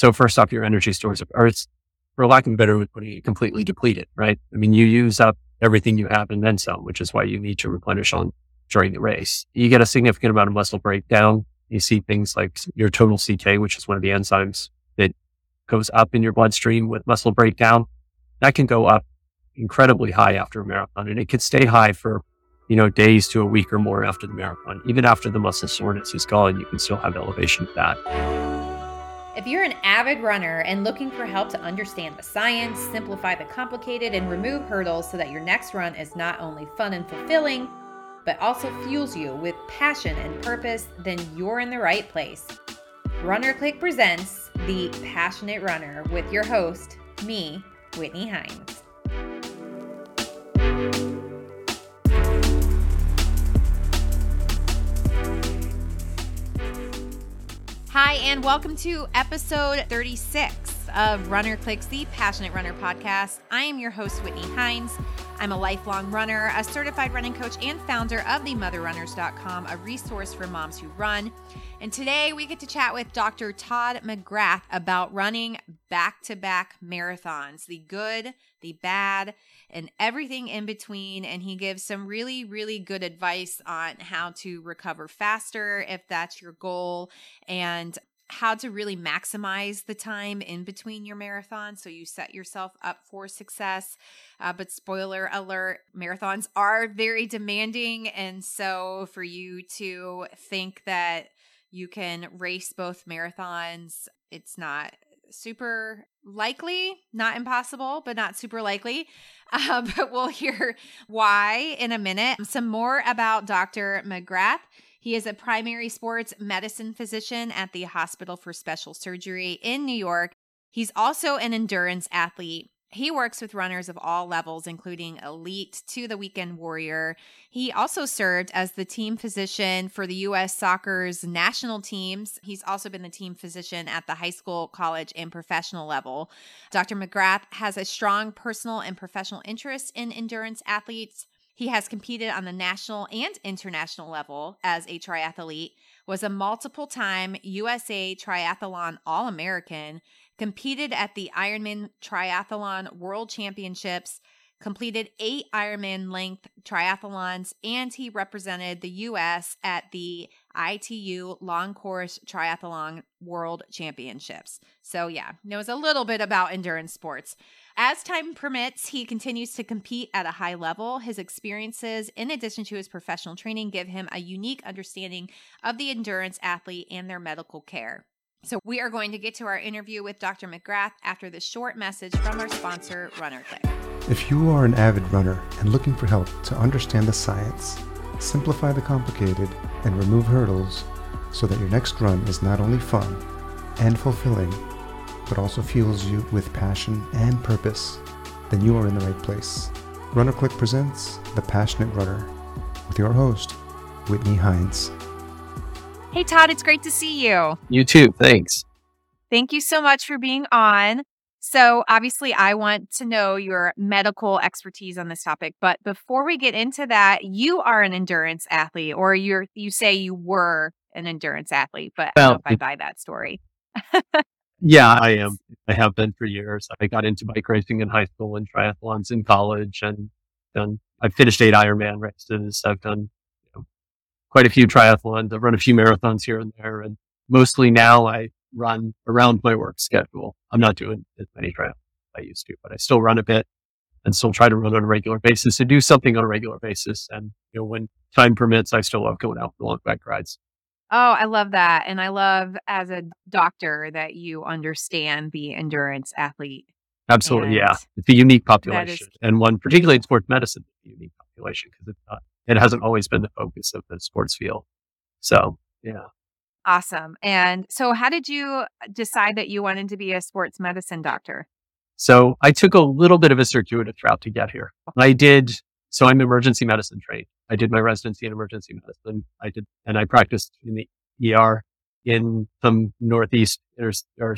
So first off, your energy stores are, for lack of a better it completely depleted, right? I mean, you use up everything you have and then some, which is why you need to replenish on during the race. You get a significant amount of muscle breakdown. You see things like your total CK, which is one of the enzymes that goes up in your bloodstream with muscle breakdown. That can go up incredibly high after a marathon and it could stay high for, you know, days to a week or more after the marathon. Even after the muscle soreness is gone, you can still have elevation of that. If you're an avid runner and looking for help to understand the science, simplify the complicated, and remove hurdles so that your next run is not only fun and fulfilling, but also fuels you with passion and purpose, then you're in the right place. Runner Click presents The Passionate Runner with your host, me, Whitney Heins. And welcome to episode 36 of Runner Clicks, the Passionate Runner podcast. I am your host, Whitney Heins. I'm a lifelong runner, a certified running coach, and founder of the motherrunners.com, a resource for moms who run. And today we get to chat with Dr. Todd McGrath about running back to back marathons the good, the bad, and everything in between. And he gives some really, really good advice on how to recover faster if that's your goal and how to really maximize the time in between your marathon so you set yourself up for success. Uh, but spoiler alert, marathons are very demanding. And so for you to think that you can race both marathons, it's not super likely, not impossible, but not super likely. Uh, but we'll hear why in a minute. Some more about Dr. McGrath. He is a primary sports medicine physician at the Hospital for Special Surgery in New York. He's also an endurance athlete. He works with runners of all levels, including elite to the weekend warrior. He also served as the team physician for the U.S. soccer's national teams. He's also been the team physician at the high school, college, and professional level. Dr. McGrath has a strong personal and professional interest in endurance athletes. He has competed on the national and international level as a triathlete, was a multiple time USA Triathlon All American, competed at the Ironman Triathlon World Championships, completed eight Ironman length triathlons, and he represented the U.S. at the ITU Long Course Triathlon World Championships. So, yeah, knows a little bit about endurance sports. As time permits, he continues to compete at a high level. His experiences, in addition to his professional training, give him a unique understanding of the endurance athlete and their medical care. So, we are going to get to our interview with Dr. McGrath after this short message from our sponsor, RunnerClick. If you are an avid runner and looking for help to understand the science, simplify the complicated, and remove hurdles so that your next run is not only fun and fulfilling, but also fuels you with passion and purpose, then you are in the right place. Runner Click presents The Passionate Runner with your host, Whitney Heins. Hey, Todd, it's great to see you. You too. Thanks. Thank you so much for being on. So, obviously, I want to know your medical expertise on this topic. But before we get into that, you are an endurance athlete, or you're you say you were an endurance athlete, but well, I don't know if I buy that story. Yeah, I am. I have been for years. I got into bike racing in high school and triathlons in college and done, I've finished eight Ironman races. I've done you know, quite a few triathlons. I've run a few marathons here and there. And mostly now I run around my work schedule. I'm not doing as many triathlons as I used to, but I still run a bit and still try to run on a regular basis and do something on a regular basis. And, you know, when time permits, I still love going out for long bike rides. Oh, I love that. And I love as a doctor that you understand the endurance athlete. Absolutely. And yeah. It's a unique population is- and one, particularly in sports medicine, a unique population because it's not, it hasn't always been the focus of the sports field. So, yeah. Awesome. And so, how did you decide that you wanted to be a sports medicine doctor? So, I took a little bit of a circuitous route to get here. I did so I'm emergency medicine trained. I did my residency in emergency medicine. I did, and I practiced in the ER in some Northeast or, or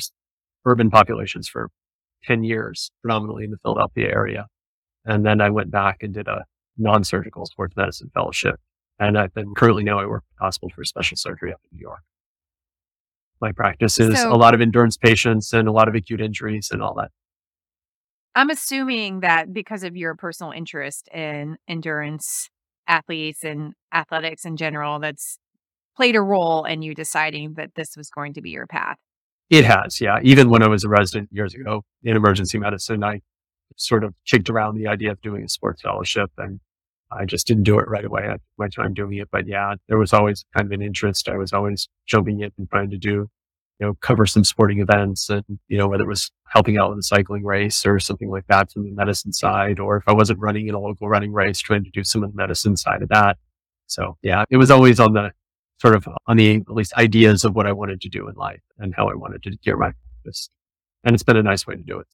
urban populations for 10 years, predominantly in the Philadelphia area. And then I went back and did a non-surgical sports medicine fellowship. And I've been currently now I work at the Hospital for Special Surgery up in New York. My practice is So- a lot of endurance patients and a lot of acute injuries and all that. I'm assuming that because of your personal interest in endurance athletes and athletics in general, that's played a role in you deciding that this was going to be your path. It has, yeah. Even when I was a resident years ago in emergency medicine, I sort of kicked around the idea of doing a sports fellowship and I just didn't do it right away. I my time doing it. But yeah, there was always kind of an interest. I was always jumping in and trying to do, you know, cover some sporting events and, you know, whether it was helping out with a cycling race or something like that from the medicine side, or if I wasn't running in a local running race, trying to do some of the medicine side of that. So yeah, it was always on the sort of on the at least ideas of what I wanted to do in life and how I wanted to gear my practice. And it's been a nice way to do it.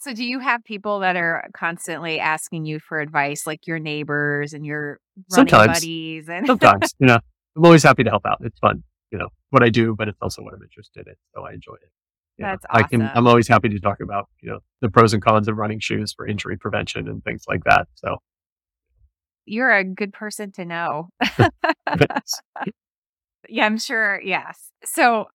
So, do you have people that are constantly asking you for advice, like your neighbors and your running Sometimes. buddies? And Sometimes, you know, I'm always happy to help out. It's fun, you know, what I do, but it's also what I'm interested in. So I enjoy it. You know, That's I can. I'm always happy to talk about, you know, the pros and cons of running shoes for injury prevention and things like that. So you're a good person to know. Yeah, I'm sure. Yes. So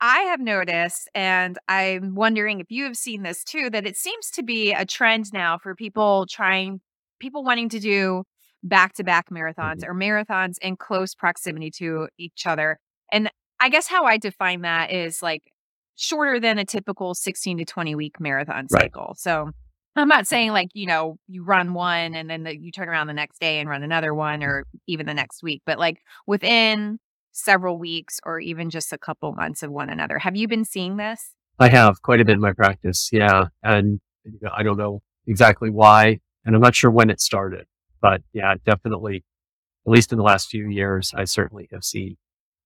I have noticed, and I'm wondering if you have seen this too, that it seems to be a trend now for people trying, people wanting to do back to back marathons mm-hmm. or marathons in close proximity to each other. And I guess how I define that is like shorter than a typical 16 to 20 week marathon Right. cycle. So I'm not saying like, you know, you run one and then the, you turn around the next day and run another one or even the next week, but like within several weeks or even just a couple months of one another. Have you been seeing this? I have quite a bit in my practice. Yeah. And you know, I don't know exactly why, and I'm not sure when it started, but yeah, definitely, at least in the last few years, I certainly have seen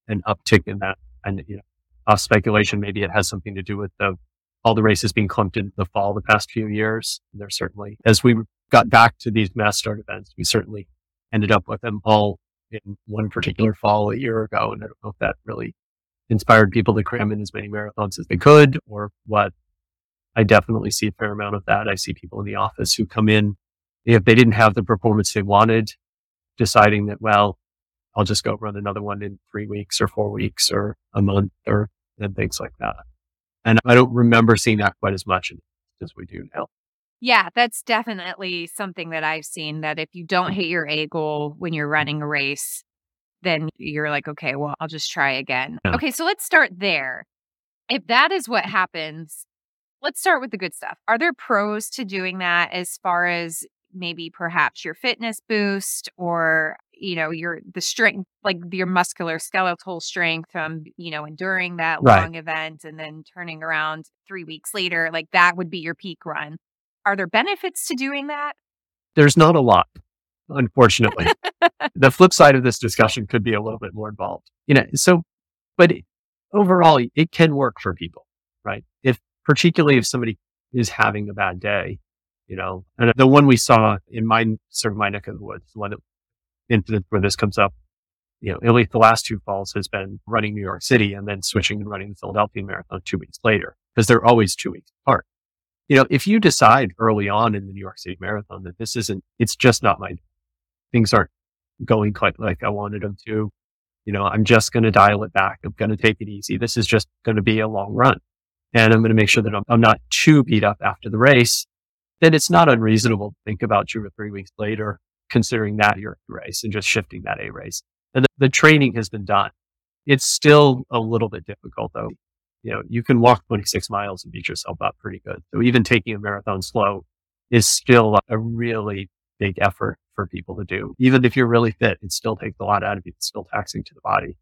an uptick in that. And, you know, off speculation, maybe it has something to do with the, all the races being clumped in the fall the past few years. There's certainly, as we got back to these mass start events, we certainly ended up with them all in one particular fall a year ago. And I don't know if that really inspired people to cram in as many marathons as they could or what. I definitely see a fair amount of that. I see people in the office who come in, if they didn't have the performance they wanted, deciding that, well, I'll just go run another one in three weeks or four weeks or a month or and things like that. And I don't remember seeing that quite as much as we do now. Yeah, that's definitely something that I've seen that if you don't mm. hit your A goal when you're mm. running a race, then you're like, okay, well, I'll just try again. Yeah. Okay, so let's start there. If that is what happens, let's start with the good stuff. Are there pros to doing that as far as maybe perhaps your fitness boost or you know your the strength like your muscular skeletal strength from you know enduring that Right. long event and then turning around 3 weeks later like that would be your peak run are there benefits to doing that There's not a lot, unfortunately. the flip side of this discussion could be a little bit more involved. You know, so, but overall, it can work for people, right? If particularly if somebody is having a bad day, you know, and the one we saw in my sort of my neck of the woods, the one incident where this comes up, you know, at least the last two falls has been running New York City and then switching and running the Philadelphia Marathon two weeks later because they're always two weeks apart. You know, if you decide early on in the New York City Marathon that this isn't, it's just not my, things aren't going quite like I wanted them to, you know, I'm just going to dial it back. I'm going to take it easy. This is just going to be a long run and I'm going to make sure that I'm, I'm not too beat up after the race. Then it's not unreasonable to think about two or three weeks later, considering that your race and just shifting that A race. And the, the training has been done. It's still a little bit difficult though. You know, you can walk 26 miles and beat yourself up pretty good. So even taking a marathon slow is still a really big effort for people to do. Even if you're really fit, it still takes a lot out of you. It's still taxing to the body.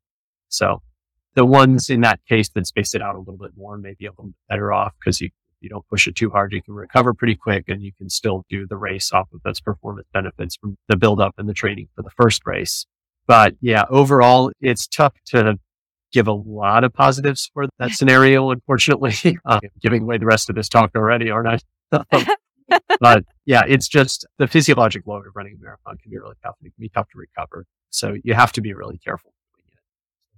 So the ones in that case that space it out a little bit more may be a little better off because you, you don't push it too hard. You can recover pretty quick and you can still do the race off of those performance benefits from the build up and the training for the first race. But yeah, overall, it's tough to give a lot of positives for that scenario. Unfortunately, uh, giving away the rest of this talk already, aren't I? but yeah, it's just the physiologic load of running a marathon can be really tough. and It can be tough to recover. So you have to be really careful.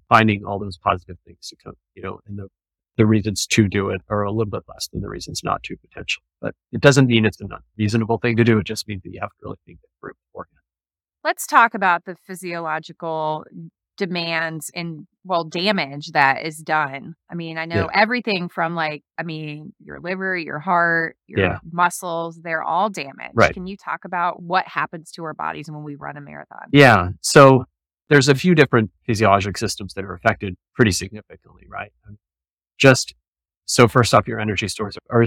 Finding all those positive things to come, you know, and the, the reasons to do it are a little bit less than the reasons not to potential. But it doesn't mean it's an unreasonable thing to do. It just means that you have to really think it through beforehand. let's talk about the physiological demands and well damage that is done. I mean, I know Yeah. everything from like I mean, your liver, your heart, your Yeah. muscles, they're all damaged. Right. Can you talk about what happens to our bodies when we run a marathon? Yeah. So there's a few different physiologic systems that are affected pretty significantly, right? Um, Just so first off, your energy stores are,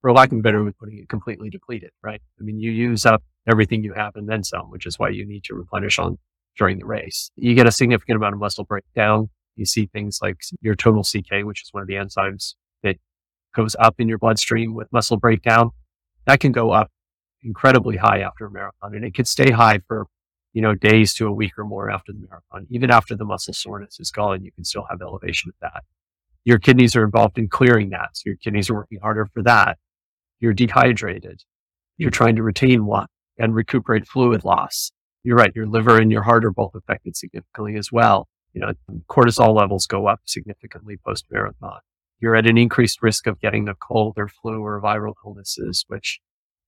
for lack of a better way of putting it, completely depleted, right? I mean, you use up everything you have and then some, which is why you need to replenish on during the race. You get a significant amount of muscle breakdown. You see things like your total CK, which is one of the enzymes that goes up in your bloodstream with muscle breakdown. That can go up incredibly high after a marathon and it could stay high for you know, days to a week or more after the marathon. Even after the muscle soreness is gone, you can still have elevation of that. Your kidneys are involved in clearing that. So your kidneys are working harder for that. You're dehydrated. You're trying to retain water and recuperate fluid loss. You're right. Your liver and your heart are both affected significantly as well. You know, cortisol levels go up significantly post marathon. You're at an increased risk of getting a cold or flu or viral illnesses, which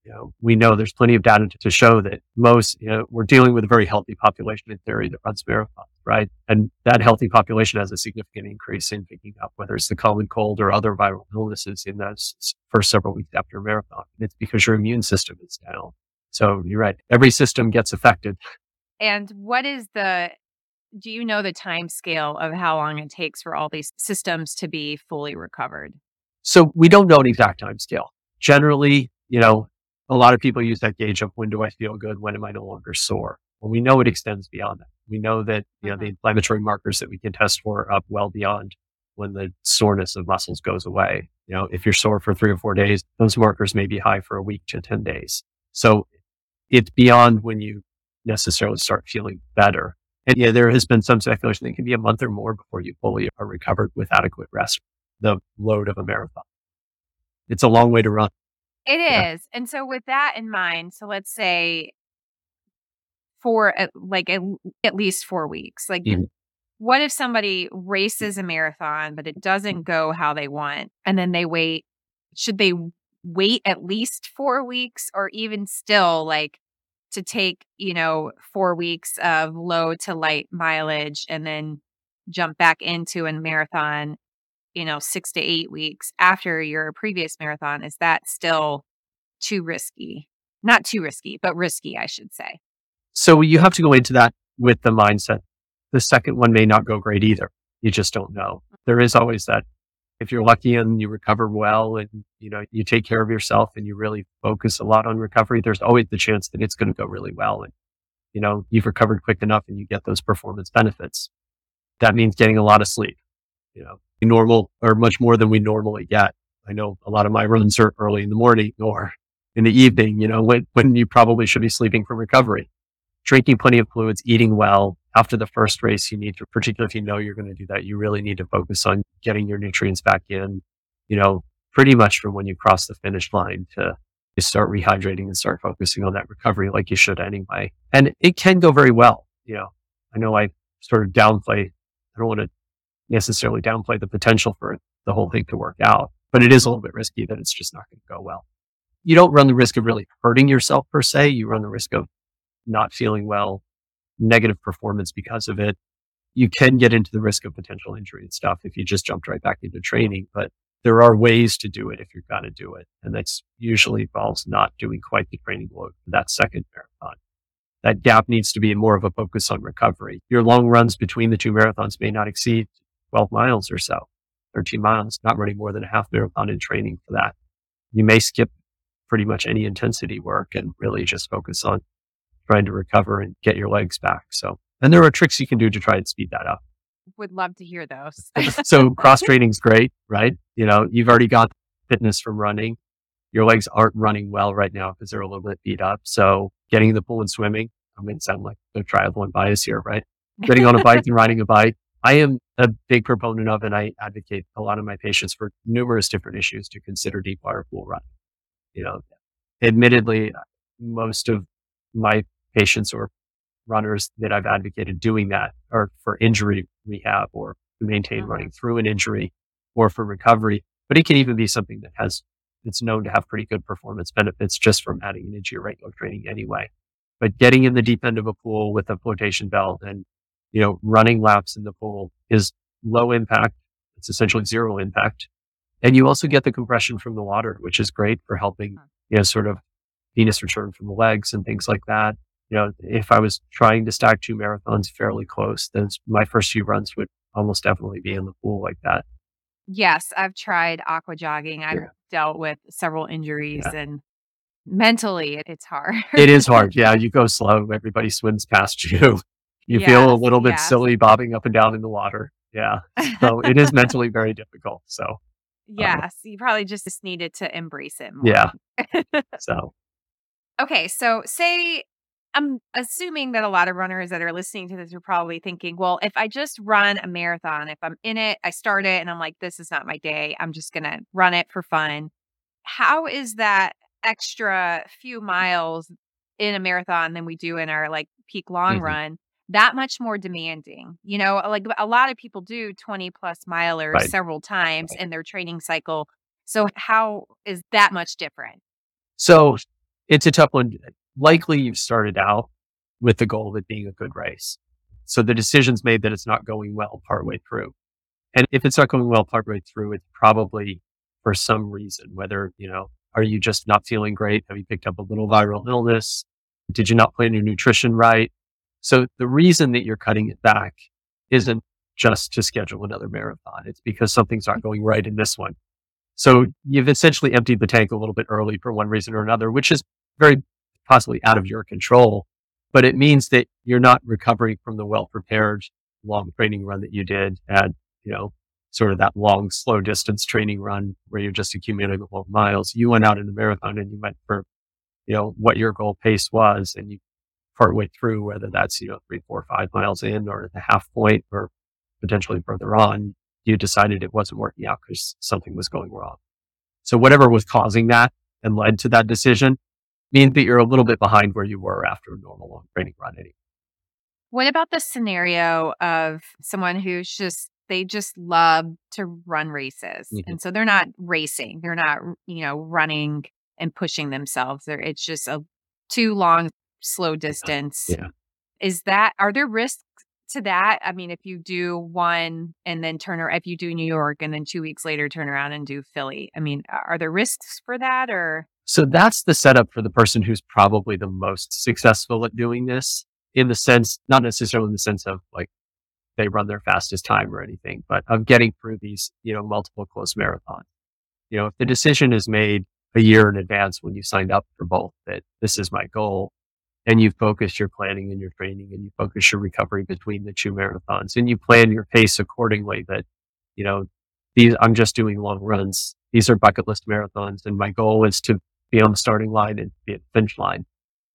you know, we know there's plenty of data to, show that most, you know, we're dealing with a very healthy population in theory that runs marathons, right? And that healthy population has a significant increase in picking up whether it's the common cold or other viral illnesses in those first several weeks after a marathon. And it's because your immune system is down. So you're right. Every system gets affected. And what is the do you know the time scale of how long it takes for all these systems to be fully recovered? So we don't know an exact time scale. Generally, you know, a lot of people use that gauge of when do I feel good? When am I no longer sore? Well, we know it extends beyond that. We know that, you know, the uh-huh. inflammatory markers that we can test for are up well beyond when the soreness of muscles goes away. You know, if you're sore for three or four days, those markers may be high for a week to 10 days. So it's beyond when you necessarily start feeling better. And yeah, there has been some speculation that it can be a month or more before you fully are recovered with adequate rest, the load of a marathon. It's a long way to run. It is. Yeah. And so with that in mind, so let's say for at, like at, at least 4 weeks. Like Mhm. what if somebody races a marathon but it doesn't go how they want and then they wait should they wait at least 4 weeks or even still like to take, you know, 4 weeks of low to light mileage and then jump back into a marathon you know, six to eight weeks after your previous marathon, is that still too risky? Not too risky, but risky, I should say. So you have to go into that with the mindset. The second one may not go great either. You just don't know. There is always that. If you're lucky and you recover well and, you know, you take care of yourself and you really focus a lot on recovery, there's always the chance that it's going to go really well. And, you know, you've recovered quick enough and you get those performance benefits. That means getting a lot of sleep, you know, normal or much more than we normally get. I know a lot of my runs are early in the morning or in the evening, you know, when, when you probably should be sleeping from recovery. Drinking plenty of fluids, eating well. After the first race, you need to, particularly if you know you're going to do that, you really need to focus on getting your nutrients back in, you know, pretty much from when you cross the finish line to, to start rehydrating and start focusing on that recovery like you should anyway. And it can go very well. You know, I know I sort of downplay, I don't want to necessarily downplay the potential for the whole thing to work out, but it is a little bit risky that it's just not going to go well. You don't run the risk of really hurting yourself per se. You run the risk of not feeling well, negative performance because of it. You can get into the risk of potential injury and stuff if you just jumped right back into training, but there are ways to do it if you're going to do it. And that's usually involves not doing quite the training load for that second marathon. That gap needs to be more of a focus on recovery. Your long runs between the two marathons may not exceed 12 miles or so, 13 miles, not running more than a half marathon in training for that. You may skip pretty much any intensity work and really just focus on trying to recover and get your legs back. So, and there are tricks you can do to try and speed that up. Would love to hear those. so cross training is great, right? You know, you've already got fitness from running. Your legs aren't running well right now because they're a little bit beat up. So getting in the pool and swimming, I'm going to sound like the triathlon bias here, right? Getting on a bike and riding a bike. I am a big proponent of, and I advocate a lot of my patients for numerous different issues to consider deep water pool running. You know, admittedly, most of my patients or runners that I've advocated doing that are for injury rehab or to maintain Mhm. running through an injury or for recovery. But it can even be something that has, it's known to have pretty good performance benefits just from adding it into your regular training anyway. But getting in the deep end of a pool with a flotation belt and, you know, running laps in the pool is low impact. It's essentially zero impact. And you also get the compression from the water, which is great for helping, you know, sort of venous return from the legs and things like that. You know, if I was trying to stack two marathons fairly close, then my first few runs would almost definitely be in the pool like that. Yes, I've tried aqua jogging. I've yeah. dealt with several injuries yeah. and mentally it's hard. it is hard. Yeah. You go slow. Everybody swims past you. You yes, feel a little bit yes. silly bobbing up and down in the water. Yeah. So it is mentally very difficult. So, um yes, you probably just needed to embrace it. More. Yeah. so, okay. So, say I'm assuming that a lot of runners that are listening to this are probably thinking, well, if I just run a marathon, if I'm in it, I start it and I'm like, this is not my day. I'm just going to run it for fun. How is that extra few miles in a marathon than we do in our like peak long mm-hmm. run? That much more demanding. You know, like a lot of people do 20 plus milers right. several times in their training cycle. So, how is that much different? So, it's a tough one likely you've started out with the goal of it being a good race. So the decision's made that it's not going well partway through. And if it's not going well partway through, it's probably for some reason, whether, you know, are you just not feeling great? Have you picked up a little viral illness? Did you not plan your nutrition right? So the reason that you're cutting it back isn't just to schedule another marathon. It's because something's not going right in this one. So you've essentially emptied the tank a little bit early for one reason or another, which is very possibly out of your control, but it means that you're not recovering from the well prepared long training run that you did and, you know, sort of that long, slow distance training run where you're just accumulating a lot of miles. You went out in the marathon and you went for, you know, what your goal pace was and you partway through, whether that's, you know, three, four, five miles in or at the half point or potentially further on, you decided it wasn't working out because something was going wrong. So whatever was causing that and led to that decision, means that you're a little bit behind where you were after a normal long training run anyway. What about the scenario of someone who's just they just love to run races. Mm-hmm. And so they're not racing. They're not, you know, running and pushing themselves. They're, it's just a too long, slow distance. Yeah. Is that, are there risks to that? I mean, if you do one and then turn or if you do New York and then two weeks later turn around and do Philly, I mean, are there risks for that or? So that's the setup for the person who's probably the most successful at doing this in the sense, not necessarily in the sense of like they run their fastest time or anything, but of getting through these, you know, multiple close marathons. You know, if the decision is made a year in advance when you signed up for both that this is my goal and you focus your planning and your training and you focus your recovery between the two marathons and you plan your pace accordingly that, you know, these, I'm just doing long runs. These are bucket list marathons and my goal is to be on the starting line and be at the finish line,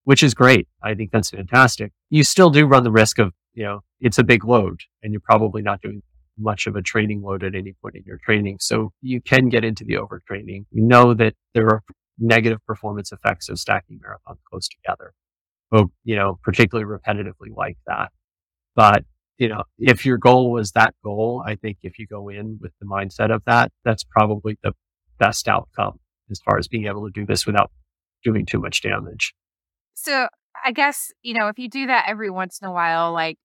which is great. I think that's fantastic. You still do run the risk of, you know, it's a big load and you're probably not doing much of a training load at any point in your training. So you can get into the overtraining. You know that there are negative performance effects of stacking marathons close together. Oh, you know, particularly repetitively like that. But, you know, if your goal was that goal, I think if you go in with the mindset of that, that's probably the best outcome as far as being able to do this without doing too much damage. So I guess, you know, if you do that every once in a while, like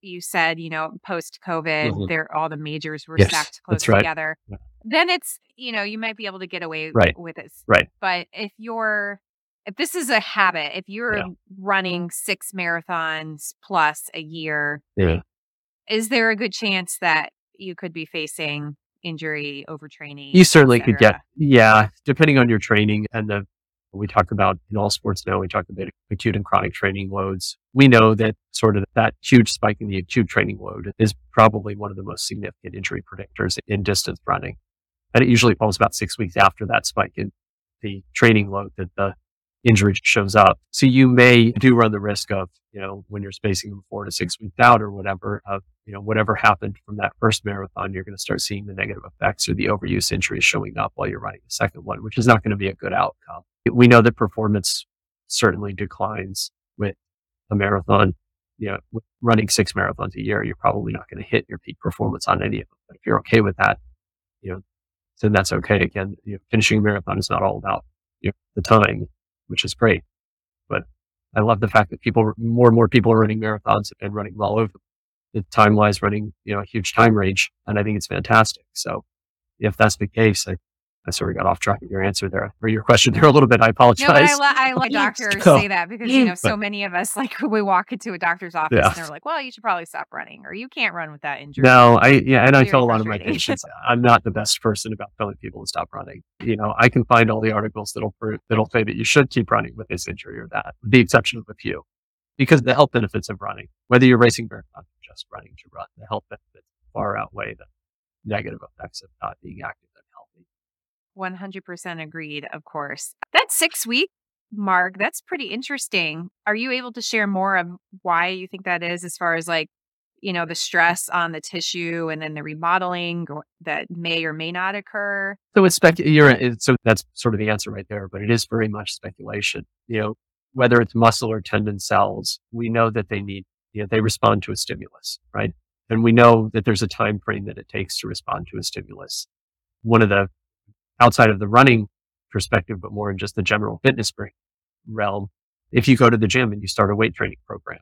you said, you know, post COVID, mm-hmm. there all the majors were yes, stacked close right. together. Yeah. Then it's, you know, you might be able to get away right. with it. Right. But if you're if this is a habit, if you're yeah. running six marathons plus a year, yeah. is there a good chance that you could be facing injury, overtraining. You certainly could get, yeah, depending on your training and the, we talk about in all sports now, we talk about acute and chronic training loads. We know that sort of that huge spike in the acute training load is probably one of the most significant injury predictors in distance running. And it usually falls about six weeks after that spike in the training load that the injury shows up. So you may do run the risk of, you know, when you're spacing them four to six weeks out or whatever, of, you know, whatever happened from that first marathon, you're going to start seeing the negative effects or the overuse injuries showing up while you're running the second one, which is not going to be a good outcome. We know that performance certainly declines with a marathon. You know, running six marathons a year, you're probably not going to hit your peak performance on any of them. But if you're okay with that, you know, then that's okay. Again, you know, finishing a marathon is not all about you know, the time which is great. But I love the fact that people, more and more people are running marathons and running all over. the time wise running, you know, a huge time range. And I think it's fantastic. So if that's the case, I, I sort of got off track of your answer there or your question there a little bit. I apologize. No, but I, lo- I like doctors say that because you mm. know so many of us like we walk into a doctor's office Yeah. and they're like, "Well, you should probably stop running, or you can't run with that injury." No, I yeah, and I tell a lot of my patients I'm not the best person about telling people to stop running. You know, I can find all the articles that'll that'll say that you should keep running with this injury or that, with the exception of a few, because the health benefits of running, whether you're racing marathon or just running to run, the health benefits far outweigh the negative effects of not being active 100% agreed, of course. That six week mark, that's pretty interesting. Are you able to share more of why you think that is, as far as like, you know, the stress on the tissue and then the remodeling that may or may not occur? So it's spec, you're, so that's sort of the answer right there, but it is very much speculation. You know, whether it's muscle or tendon cells, we know that they need, you know, they respond to a stimulus, right? And we know that there's a time frame that it takes to respond to a stimulus. One of the outside of the running perspective, but more in just the general fitness realm. If you go to the gym and you start a weight training program,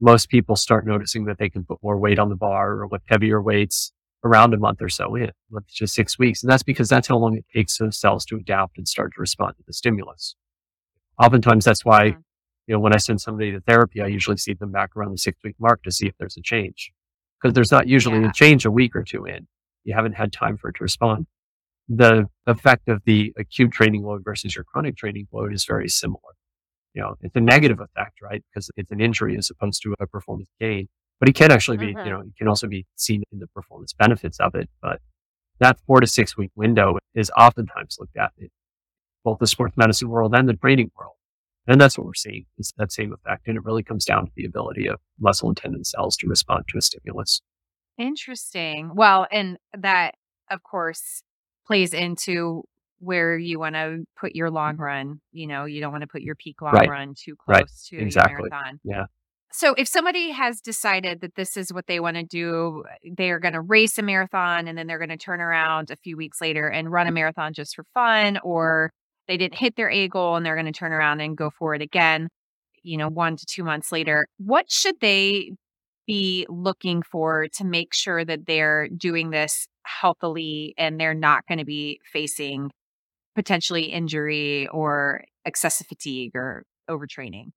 most people start noticing that they can put more weight on the bar or lift heavier weights around a month or so in, let's just six weeks. And that's because that's how long it takes those cells to adapt and start to respond to the stimulus. Oftentimes that's why, Mhm. you know, when I send somebody to therapy, I usually see them back around the six week mark to see if there's a change. Because there's not usually Yeah. a change a week or two in. You haven't had time for it to respond. The effect of the acute training load versus your chronic training load is very similar. You know, it's a negative effect, right? Because it's an injury as opposed to a performance gain. But it can actually be, Mhm. you know, it can also be seen in the performance benefits of it. But that four to six week window is oftentimes looked at in both the sports medicine world and the training world. And that's what we're seeing is that same effect. And it really comes down to the ability of muscle and tendon cells to respond to a stimulus. Interesting. Well, and that, of course, plays into where you want to put your long mm-hmm. run. You know, you don't want to put your peak long Right. run too Right. close to Exactly. your marathon. Yeah. So, if somebody has decided that this is what they want to do, they're going to race a marathon and then they're going to turn around a few weeks later and run a marathon just for fun, or they didn't hit their A goal and they're going to turn around and go for it again, you know, one to two months later, what should they be looking for to make sure that they're doing this healthily and they're not going to be facing potentially injury or excessive fatigue or overtraining?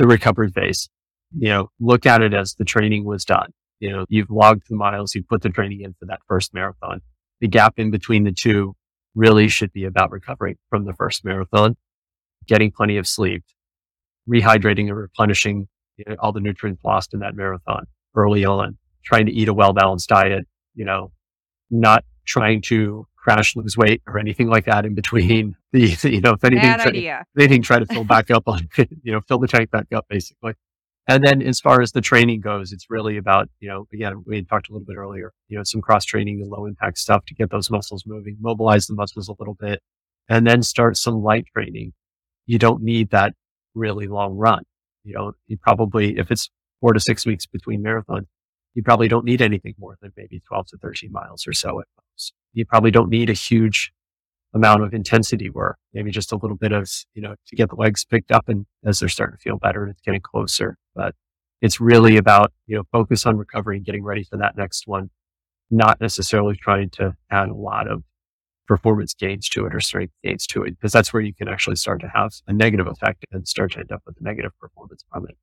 the recovery phase. You know, look at it as the training was done. You know, you've logged the miles, you've put the training in for that first marathon. The gap in between the two really should be about recovering from the first marathon, getting plenty of sleep, rehydrating and replenishing you know, all the nutrients lost in that marathon early on, trying to eat a well balanced diet, you know, not trying to crash, lose weight or anything like that in between the, you know, if anything, Bad try- idea. anything try to fill back up on, you know, fill the tank back up basically. And then as far as the training goes, it's really about, you know, again, we had talked a little bit earlier, you know, some cross training and low impact stuff to get those muscles moving, mobilize the muscles a little bit, and then start some light training. You don't need that really long run. You know, you probably, if it's four to six weeks between marathons, you probably don't need anything more than maybe 12 to 13 miles or so at most. You probably don't need a huge amount of intensity work, maybe just a little bit of, you know, to get the legs picked up and as they're starting to feel better and it's getting closer. But it's really about, you know, focus on recovery and getting ready for that next one, not necessarily trying to add a lot of performance gains to it or strength gains to it, because that's where you can actually start to have a negative effect and start to end up with a negative performance from it.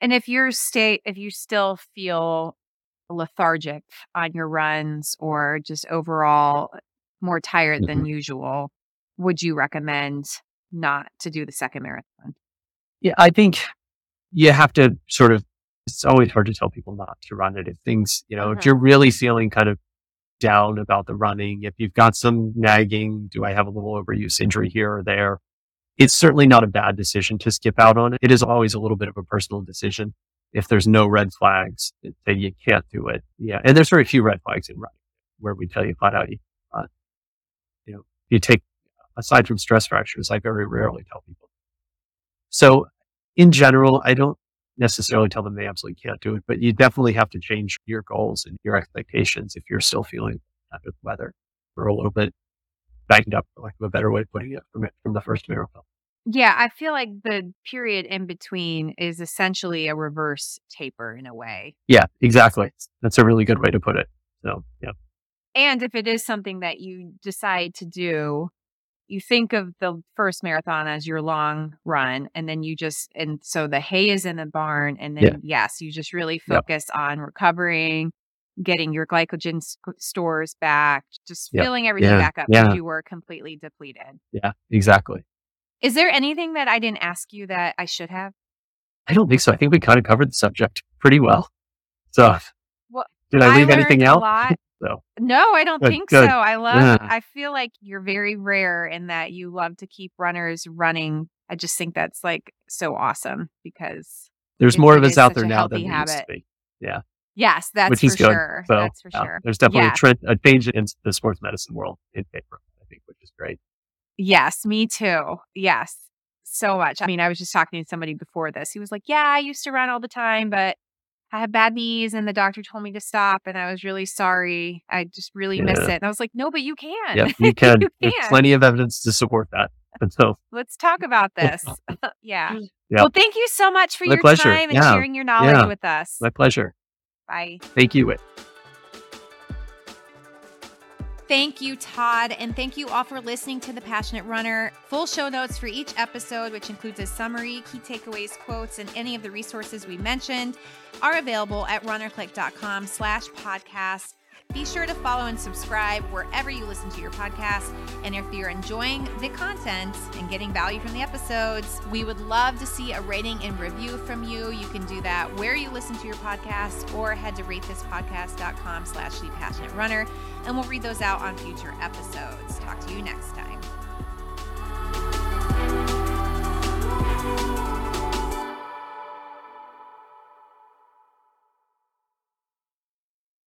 And if you're if you still feel lethargic on your runs or just overall more tired than usual, would you recommend not to do the second marathon? Yeah, I think you have to sort of, it's always hard to tell people not to run it. If things, you know, Mhm. if you're really feeling kind of down about the running, if you've got some nagging, do I have a little overuse injury here or there? It's certainly not a bad decision to skip out on it. It is always a little bit of a personal decision. If there's no red flags then you can't do it. Yeah. And there's very few red flags in running where we tell you flat out, you, uh, you know, you take aside from stress fractures, I very rarely tell people. So in general, I don't necessarily tell them they absolutely can't do it, but you definitely have to change your goals and your expectations if you're still feeling under the weather or a little bit banged up, for lack of a better way of putting it, from, it, from the first marathon. Yeah, I feel like the period in between is essentially a reverse taper in a way. Yeah, exactly. That's a really good way to put it. So, yeah. And if it is something that you decide to do, you think of the first marathon as your long run, and then you just, and so the hay is in the barn. And then, Yeah. yes, you just really Yep. focus on recovering, getting your glycogen s- stores back, just Yep. filling everything Yeah. back up because Yeah. you were completely depleted. Yeah, exactly. Is there anything that I didn't ask you that I should have? I don't think so. I think we kind of covered the subject pretty well. So, Well, did I leave learned anything out? So, No, I don't Good, think good. so. I love Yeah. I feel like you're very rare in that you love to keep runners running. I just think that's like so awesome because there's more of us out there now than there used to be. Yeah, yes, that's which for is good. sure. So, that's for yeah, sure. there's definitely Yeah. a, trend, a change in the sports medicine world in favor, I think, which is great. Yes, me too. Yes. So much. I mean, I was just talking to somebody before this. He was like, Yeah, I used to run all the time, but I had bad knees and the doctor told me to stop and I was really sorry. I just really miss it. And I was like, No, but you can. Yeah, you can. You There's can. plenty of evidence to support that. And so, Let's talk about this. yeah. Yeah. Well, thank you so much for My your pleasure. time and Yeah. sharing your knowledge Yeah. with us. my pleasure. Bye. Thank you. Thank you, Todd. And thank you all for listening to The Passionate Runner. Full show notes for each episode, which includes a summary, key takeaways, quotes, and any of the resources we mentioned, are available at runnerclick.com slash podcast. Be sure to follow and subscribe wherever you listen to your podcast. And if you're enjoying the content and getting value from the episodes, we would love to see a rating and review from you. You can do that where you listen to your podcast or head to ratethispodcast.com slash the passionate runner and we'll read those out on future episodes. Talk to you next time.